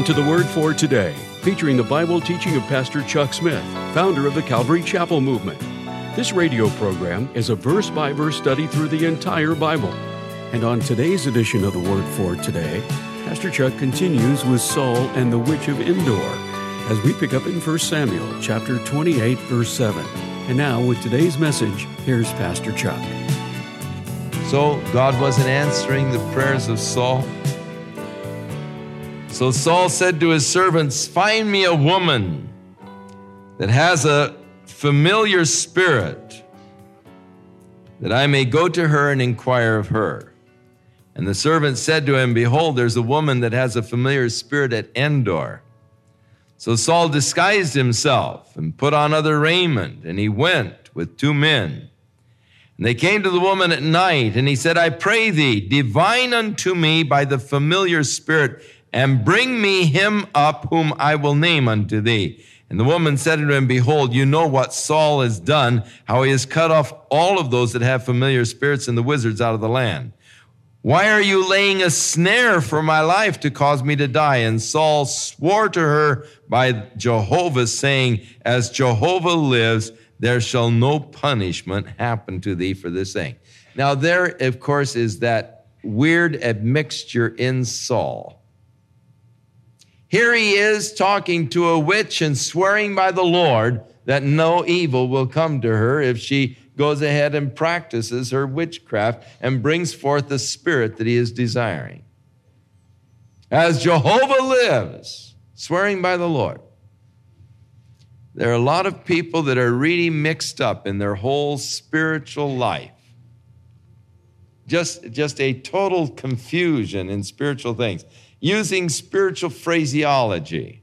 Welcome to the Word for Today, featuring the Bible teaching of Pastor Chuck Smith, founder of the Calvary Chapel Movement. This radio program is a verse by verse study through the entire Bible. And on today's edition of the Word for Today, Pastor Chuck continues with Saul and the Witch of Endor as we pick up in 1 Samuel chapter 28 verse 7. And now with today's message, here's Pastor Chuck. So God wasn't answering the prayers of Saul. So Saul said to his servants, Find me a woman that has a familiar spirit, that I may go to her and inquire of her. And the servant said to him, Behold, there's a woman that has a familiar spirit at Endor. So Saul disguised himself and put on other raiment, and he went with two men. And they came to the woman at night, and he said, I pray thee, divine unto me by the familiar spirit and bring me him up whom I will name unto thee. And the woman said unto him, Behold, you know what Saul has done, how he has cut off all of those that have familiar spirits and the wizards out of the land. Why are you laying a snare for my life to cause me to die? And Saul swore to her by Jehovah, saying, As Jehovah lives, there shall no punishment happen to thee for this thing. Now, there, of course, is that weird admixture in Saul here he is talking to a witch and swearing by the Lord that no evil will come to her if she goes ahead and practices her witchcraft and brings forth the spirit that he is desiring. As Jehovah lives, swearing by the Lord. There are a lot of people that are really mixed up in their whole spiritual life. Just, just a total confusion in spiritual things using spiritual phraseology.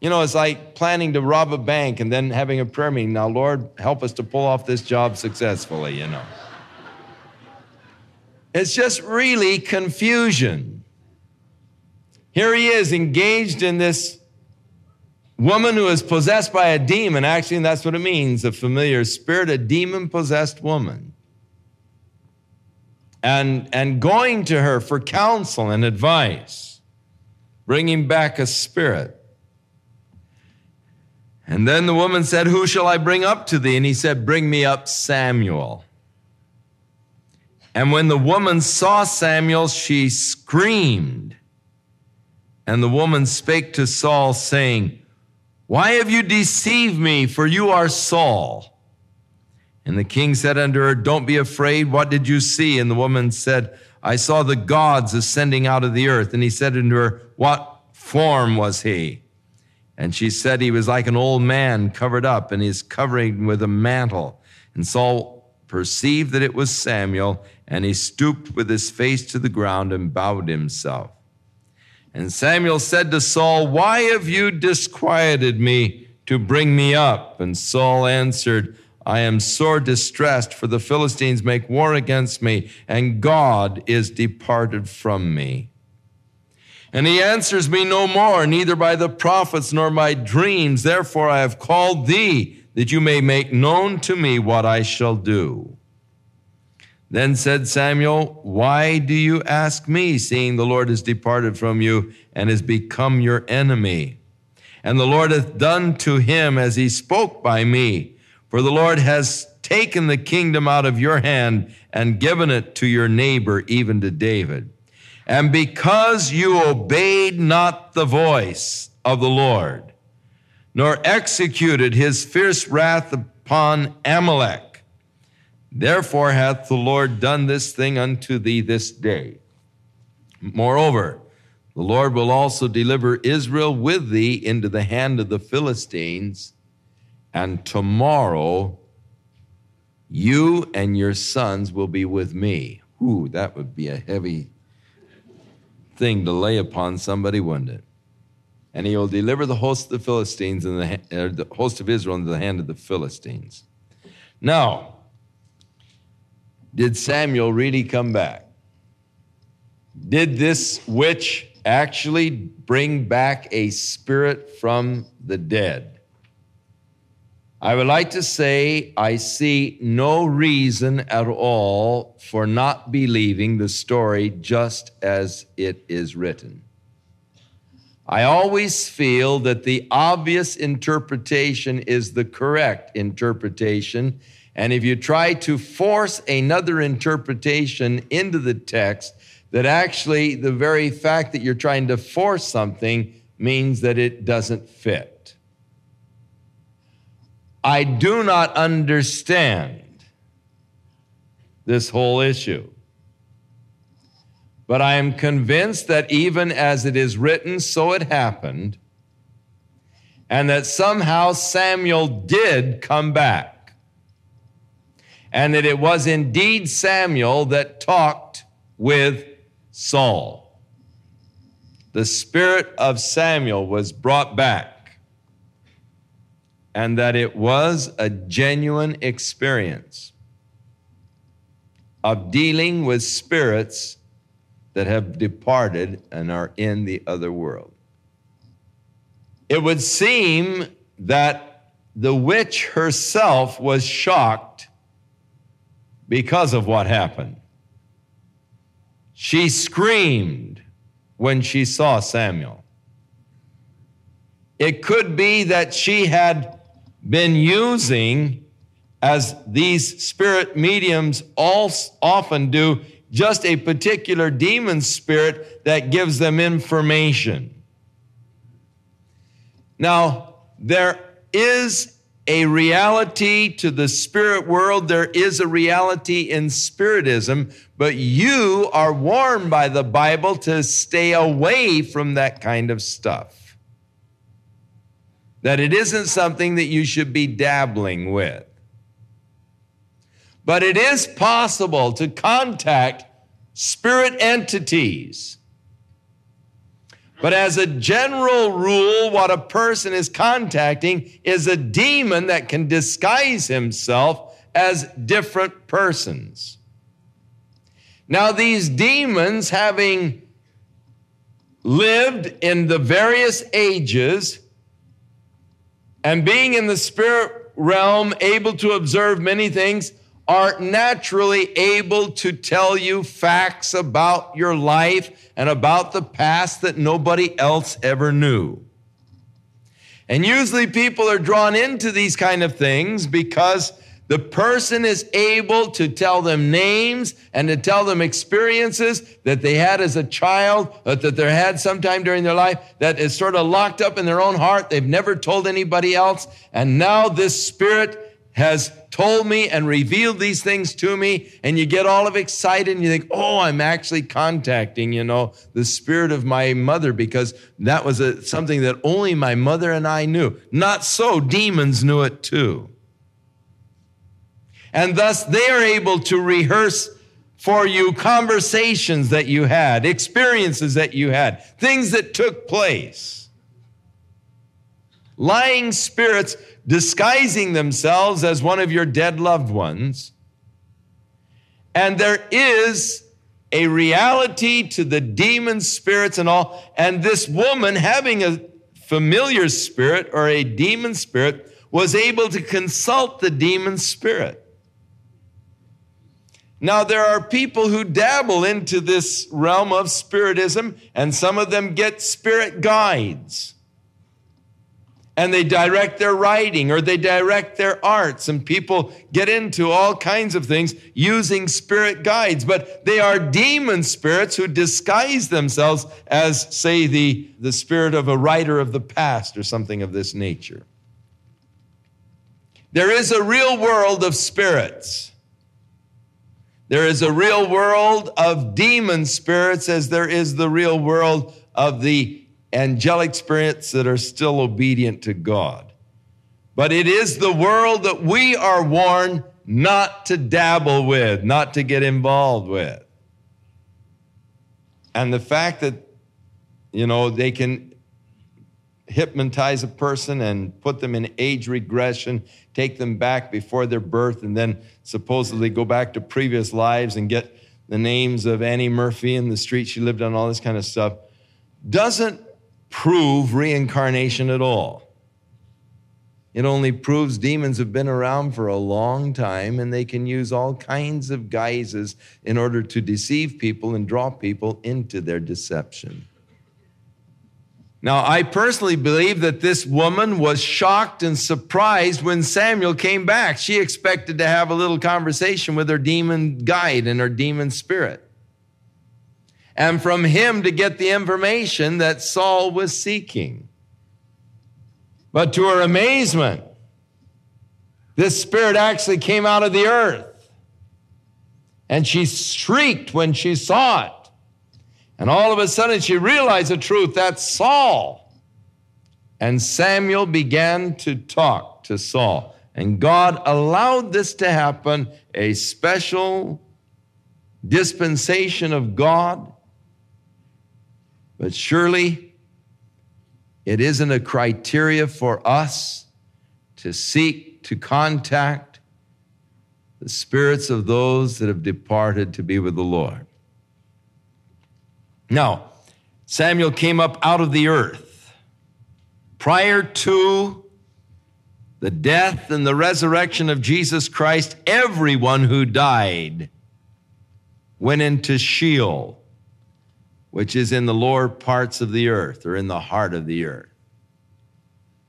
You know, it's like planning to rob a bank and then having a prayer meeting. Now, Lord, help us to pull off this job successfully, you know. It's just really confusion. Here he is engaged in this woman who is possessed by a demon. Actually, that's what it means a familiar spirit, a demon possessed woman and, and going to her for counsel and advice, bringing back a spirit. And then the woman said, Who shall I bring up to thee? And he said, Bring me up Samuel. And when the woman saw Samuel, she screamed. And the woman spake to Saul, saying, Why have you deceived me? For you are Saul. And the king said unto her, Don't be afraid. What did you see? And the woman said, I saw the gods ascending out of the earth. And he said unto her, What form was he? And she said, He was like an old man covered up, and he's covering with a mantle. And Saul perceived that it was Samuel, and he stooped with his face to the ground and bowed himself. And Samuel said to Saul, Why have you disquieted me to bring me up? And Saul answered, I am sore distressed, for the Philistines make war against me, and God is departed from me. And he answers me no more, neither by the prophets nor by dreams. Therefore I have called thee, that you may make known to me what I shall do. Then said Samuel, Why do you ask me, seeing the Lord has departed from you and has become your enemy? And the Lord hath done to him as he spoke by me. For the Lord has taken the kingdom out of your hand and given it to your neighbor, even to David. And because you obeyed not the voice of the Lord, nor executed his fierce wrath upon Amalek, therefore hath the Lord done this thing unto thee this day. Moreover, the Lord will also deliver Israel with thee into the hand of the Philistines and tomorrow you and your sons will be with me. Ooh, that would be a heavy thing to lay upon somebody, wouldn't it? And he will deliver the host of the Philistines and the, eh, the host of Israel into the hand of the Philistines. Now, did Samuel really come back? Did this witch actually bring back a spirit from the dead? I would like to say I see no reason at all for not believing the story just as it is written. I always feel that the obvious interpretation is the correct interpretation. And if you try to force another interpretation into the text, that actually the very fact that you're trying to force something means that it doesn't fit. I do not understand this whole issue. But I am convinced that even as it is written, so it happened, and that somehow Samuel did come back, and that it was indeed Samuel that talked with Saul. The spirit of Samuel was brought back, and that it was a genuine experience of dealing with spirits that have departed and are in the other world. It would seem that the witch herself was shocked because of what happened. She screamed when she saw Samuel. It could be that she had been using, as these spirit mediums all often do, just a particular demon spirit that gives them information. Now, there is a reality to the spirit world, there is a reality in spiritism, but you are warned by the Bible to stay away from that kind of stuff. That it isn't something that you should be dabbling with. But it is possible to contact spirit entities. But as a general rule, what a person is contacting is a demon that can disguise himself as different persons. Now, these demons, having lived in the various ages and being in the spirit realm, able to observe many things, are naturally able to tell you facts about your life and about the past that nobody else ever knew. And usually people are drawn into these kind of things because the person is able to tell them names and to tell them experiences that they had as a child, that they had sometime during their life that is sort of locked up in their own heart. They've never told anybody else. And now this spirit has told me and revealed these things to me and you get all of excited and you think oh i'm actually contacting you know the spirit of my mother because that was a, something that only my mother and i knew. Not so demons knew it too. And thus they are able to rehearse for you conversations that you had experiences that you had things that took place lying spirits disguising themselves as one of your dead loved ones. And there is a reality to the demon spirits and all. And this woman, having a familiar spirit or a demon spirit, was able to consult the demon spirit. Now, there are people who dabble into this realm of spiritism, and some of them get spirit guides and they direct their writing or they direct their arts. And people get into all kinds of things using spirit guides. But they are demon spirits who disguise themselves as say the, the spirit of a writer of the past or something of this nature. There is a real world of spirits. There is a real world of demon spirits as there is the real world of the angelic spirits that are still obedient to God. But it is the world that we are warned not to dabble with, not to get involved with. And the fact that, you know, they can hypnotize a person and put them in age regression, take them back before their birth, and then supposedly go back to previous lives and get the names of Annie Murphy and the street she lived on, all this kind of stuff, doesn't prove reincarnation at all. It only proves demons have been around for a long time and they can use all kinds of guises in order to deceive people and draw people into their deception. Now, I personally believe that this woman was shocked and surprised when Samuel came back. She expected to have a little conversation with her demon guide and her demon spirit. And from him to get the information that Saul was seeking. But to her amazement, this spirit actually came out of the earth. And she shrieked when she saw it. And all of a sudden she realized the truth that's Saul. And Samuel began to talk to Saul. And God allowed this to happen, a special dispensation of God. But surely it isn't a criteria for us to seek to contact the spirits of those that have departed to be with the Lord. Now, Samuel came up out of the earth. Prior to the death and the resurrection of Jesus Christ, everyone who died went into Sheol, which is in the lower parts of the earth or in the heart of the earth.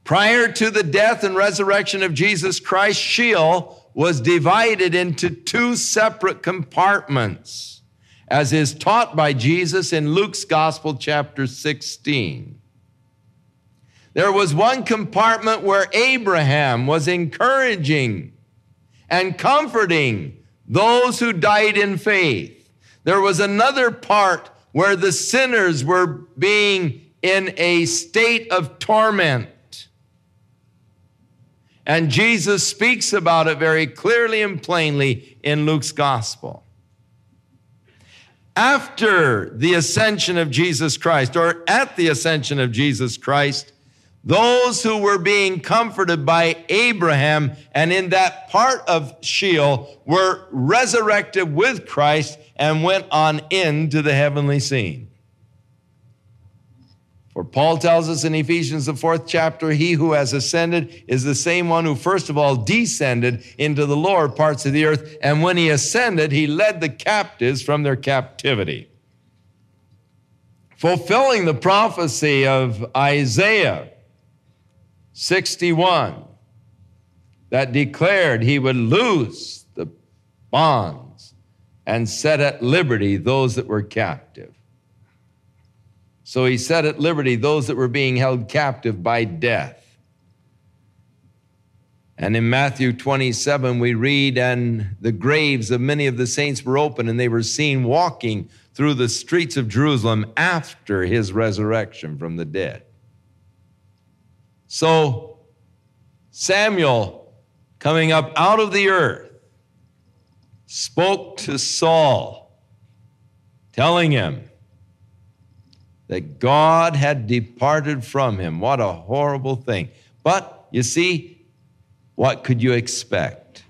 Prior to the death and resurrection of Jesus Christ, Sheol was divided into two separate compartments as is taught by Jesus in Luke's Gospel, chapter 16. There was one compartment where Abraham was encouraging and comforting those who died in faith. There was another part where the sinners were being in a state of torment. And Jesus speaks about it very clearly and plainly in Luke's gospel after the ascension of Jesus Christ or at the ascension of Jesus Christ, those who were being comforted by Abraham and in that part of Sheol were resurrected with Christ and went on into the heavenly scene. For Paul tells us in Ephesians, the fourth chapter, he who has ascended is the same one who first of all descended into the lower parts of the earth. And when he ascended, he led the captives from their captivity. Fulfilling the prophecy of Isaiah 61 that declared he would loose the bonds and set at liberty those that were captive. So he set at liberty those that were being held captive by death. And in Matthew 27, we read, And the graves of many of the saints were open, and they were seen walking through the streets of Jerusalem after his resurrection from the dead. So Samuel, coming up out of the earth, spoke to Saul, telling him, that God had departed from him. What a horrible thing. But you see, what could you expect?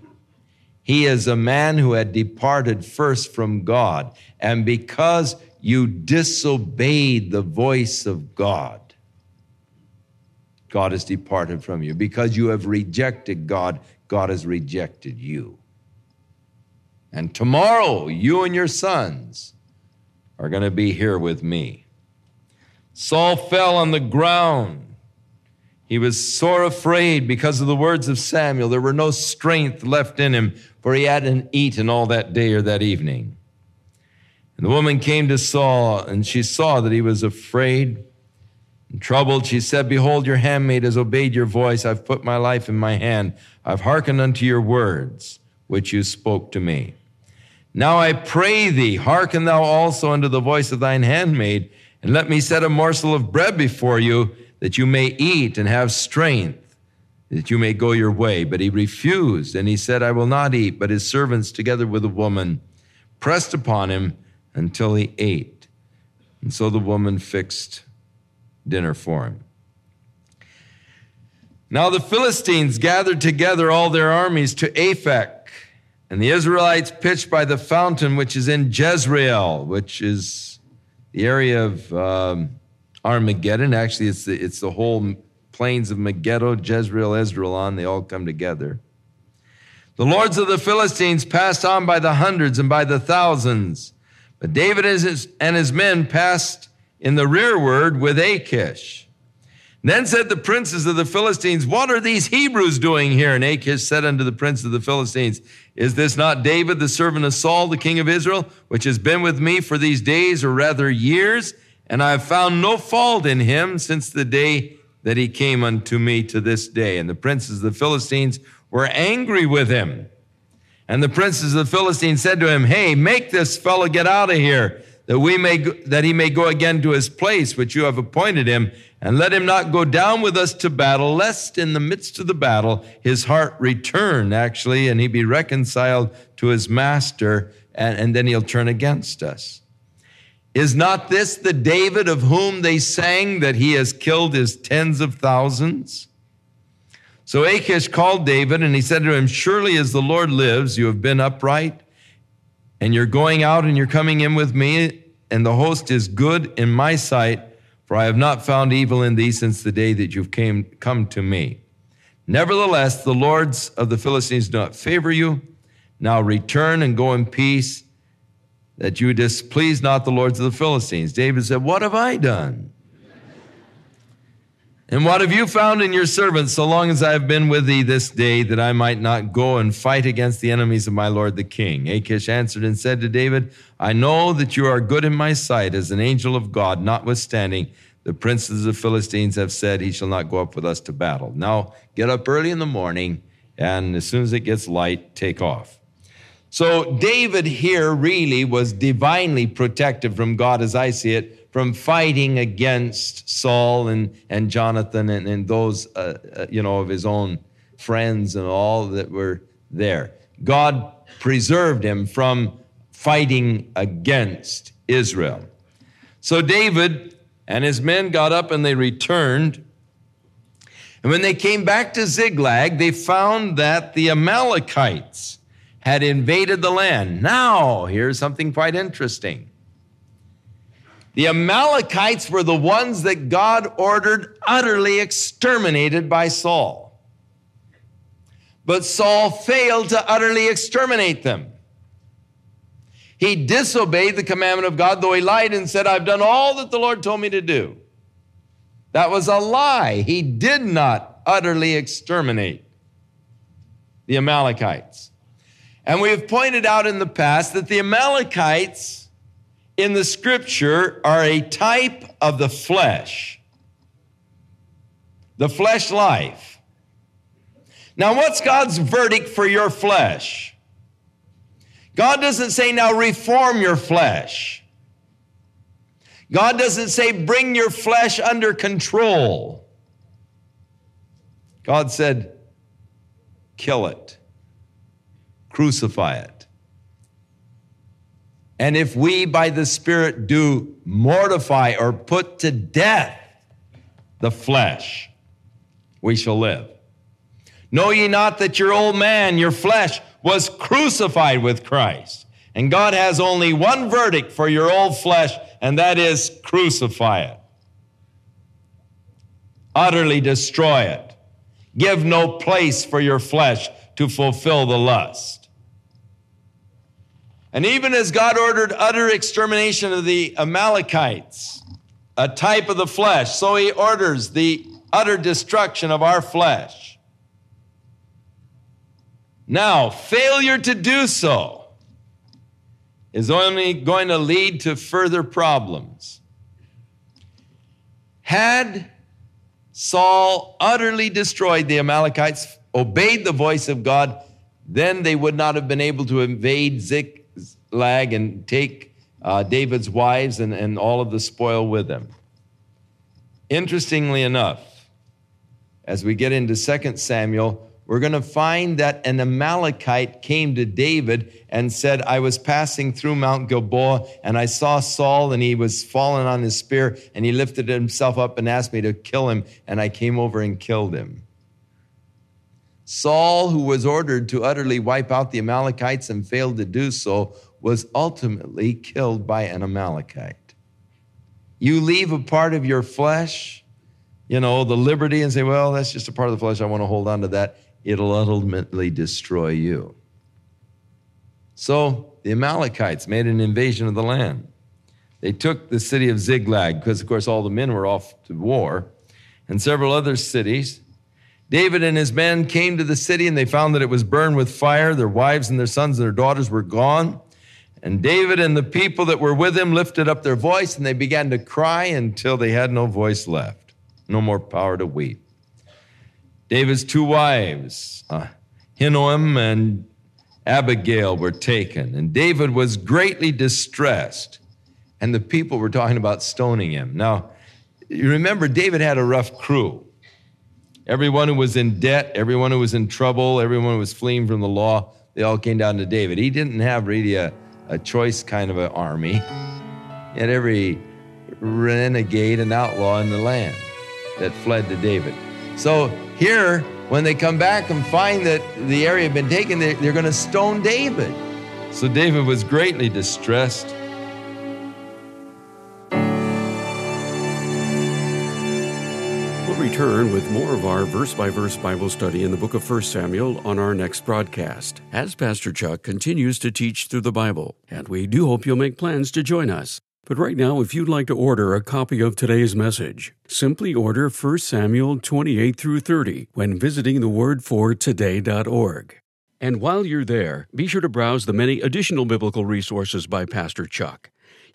He is a man who had departed first from God. And because you disobeyed the voice of God, God has departed from you. Because you have rejected God, God has rejected you. And tomorrow, you and your sons are going to be here with me. Saul fell on the ground. He was sore afraid because of the words of Samuel. There were no strength left in him, for he hadn't eaten all that day or that evening. And the woman came to Saul, and she saw that he was afraid troubled. She said, Behold, your handmaid has obeyed your voice. I've put my life in my hand. I've hearkened unto your words, which you spoke to me. Now I pray thee, hearken thou also unto the voice of thine handmaid and let me set a morsel of bread before you that you may eat and have strength, that you may go your way. But he refused, and he said, I will not eat. But his servants, together with the woman, pressed upon him until he ate. And so the woman fixed dinner for him. Now the Philistines gathered together all their armies to Aphek, and the Israelites pitched by the fountain which is in Jezreel, which is the area of um, Armageddon. Actually, it's the, it's the whole plains of Megiddo, Jezreel, Esdraelon. They all come together. The lords of the Philistines passed on by the hundreds and by the thousands, but David and his, and his men passed in the rearward with Achish. Then said the princes of the Philistines, What are these Hebrews doing here? And Achish said unto the prince of the Philistines, Is this not David, the servant of Saul, the king of Israel, which has been with me for these days, or rather years? And I have found no fault in him since the day that he came unto me to this day. And the princes of the Philistines were angry with him. And the princes of the Philistines said to him, Hey, make this fellow get out of here, that we may that he may go again to his place which you have appointed him and let him not go down with us to battle, lest in the midst of the battle his heart return, actually, and he be reconciled to his master, and, and then he'll turn against us. Is not this the David of whom they sang that he has killed his tens of thousands? So Achish called David, and he said to him, Surely as the Lord lives, you have been upright, and you're going out and you're coming in with me, and the host is good in my sight for I have not found evil in thee since the day that you've came, come to me. Nevertheless, the lords of the Philistines do not favor you. Now return and go in peace, that you displease not the lords of the Philistines. David said, What have I done? And what have you found in your servants so long as I have been with thee this day, that I might not go and fight against the enemies of my lord the king? Achish answered and said to David, I know that you are good in my sight as an angel of God, notwithstanding the princes of Philistines have said, He shall not go up with us to battle. Now get up early in the morning, and as soon as it gets light, take off. So David here really was divinely protected from God, as I see it from fighting against Saul and, and Jonathan and, and those, uh, uh, you know, of his own friends and all that were there. God preserved him from fighting against Israel. So David and his men got up and they returned. And when they came back to Ziklag, they found that the Amalekites had invaded the land. Now, here's something quite interesting. The Amalekites were the ones that God ordered utterly exterminated by Saul. But Saul failed to utterly exterminate them. He disobeyed the commandment of God, though he lied and said, I've done all that the Lord told me to do. That was a lie. He did not utterly exterminate the Amalekites. And we have pointed out in the past that the Amalekites in the scripture are a type of the flesh, the flesh life. Now, what's God's verdict for your flesh? God doesn't say, now reform your flesh. God doesn't say, bring your flesh under control. God said, kill it, crucify it. And if we by the Spirit do mortify or put to death the flesh, we shall live. Know ye not that your old man, your flesh, was crucified with Christ? And God has only one verdict for your old flesh, and that is crucify it. Utterly destroy it. Give no place for your flesh to fulfill the lust. And even as God ordered utter extermination of the Amalekites, a type of the flesh, so he orders the utter destruction of our flesh. Now, failure to do so is only going to lead to further problems. Had Saul utterly destroyed the Amalekites, obeyed the voice of God, then they would not have been able to invade Zik lag and take uh, David's wives and, and all of the spoil with them. Interestingly enough, as we get into 2 Samuel, we're going to find that an Amalekite came to David and said, I was passing through Mount Gilboa and I saw Saul and he was fallen on his spear and he lifted himself up and asked me to kill him and I came over and killed him. Saul, who was ordered to utterly wipe out the Amalekites and failed to do so, was ultimately killed by an Amalekite. You leave a part of your flesh, you know, the liberty, and say, well, that's just a part of the flesh. I want to hold on to that. It'll ultimately destroy you. So the Amalekites made an invasion of the land. They took the city of Ziklag because, of course, all the men were off to war. and several other cities. David and his men came to the city and they found that it was burned with fire. Their wives and their sons and their daughters were gone. And David and the people that were with him lifted up their voice and they began to cry until they had no voice left, no more power to weep. David's two wives, uh, Ahinoam and Abigail, were taken, and David was greatly distressed. And the people were talking about stoning him. Now, you remember, David had a rough crew. Everyone who was in debt, everyone who was in trouble, everyone who was fleeing from the law, they all came down to David. He didn't have really a, a choice kind of an army. Had every renegade and outlaw in the land that fled to David. So here, when they come back and find that the area had been taken, they're, they're going to stone David. So David was greatly distressed. Return with more of our verse by verse Bible study in the book of 1 Samuel on our next broadcast, as Pastor Chuck continues to teach through the Bible. And we do hope you'll make plans to join us. But right now, if you'd like to order a copy of today's message, simply order 1 Samuel 28 through 30 when visiting thewordfortoday.org. And while you're there, be sure to browse the many additional biblical resources by Pastor Chuck.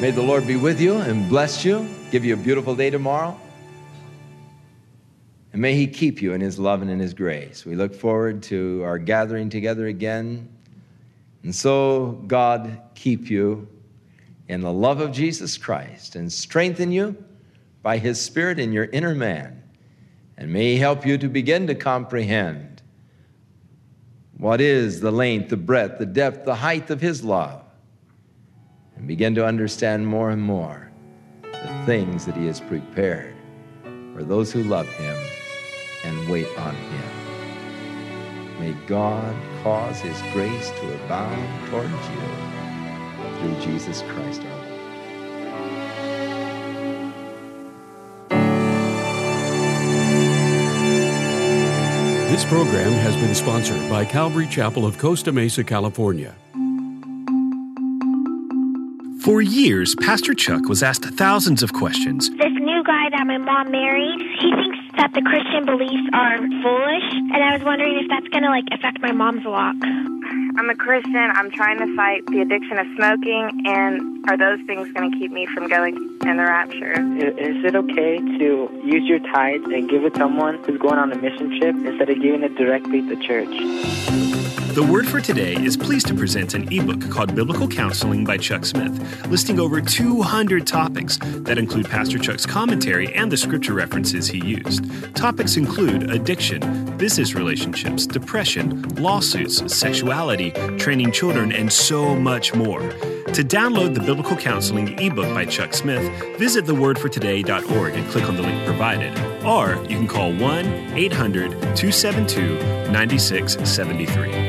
May the Lord be with you and bless you, give you a beautiful day tomorrow. And may He keep you in His love and in His grace. We look forward to our gathering together again. And so, God, keep you in the love of Jesus Christ and strengthen you by His Spirit in your inner man. And may He help you to begin to comprehend what is the length, the breadth, the depth, the height of His love begin to understand more and more the things that He has prepared for those who love Him and wait on Him. May God cause His grace to abound towards you through Jesus Christ our Lord. This program has been sponsored by Calvary Chapel of Costa Mesa, California. For years, Pastor Chuck was asked thousands of questions. This new guy that my mom married, he thinks that the Christian beliefs are foolish, and I was wondering if that's going to like affect my mom's walk. I'm a Christian. I'm trying to fight the addiction of smoking, and are those things going to keep me from going in the rapture? Is it okay to use your tithe and give it to someone who's going on a mission trip instead of giving it directly to church? The Word for Today is pleased to present an ebook called Biblical Counseling by Chuck Smith, listing over 200 topics that include Pastor Chuck's commentary and the scripture references he used. Topics include addiction, business relationships, depression, lawsuits, sexuality, training children, and so much more. To download the Biblical Counseling ebook by Chuck Smith, visit thewordfortoday.org and click on the link provided. Or you can call 1 800 272 9673.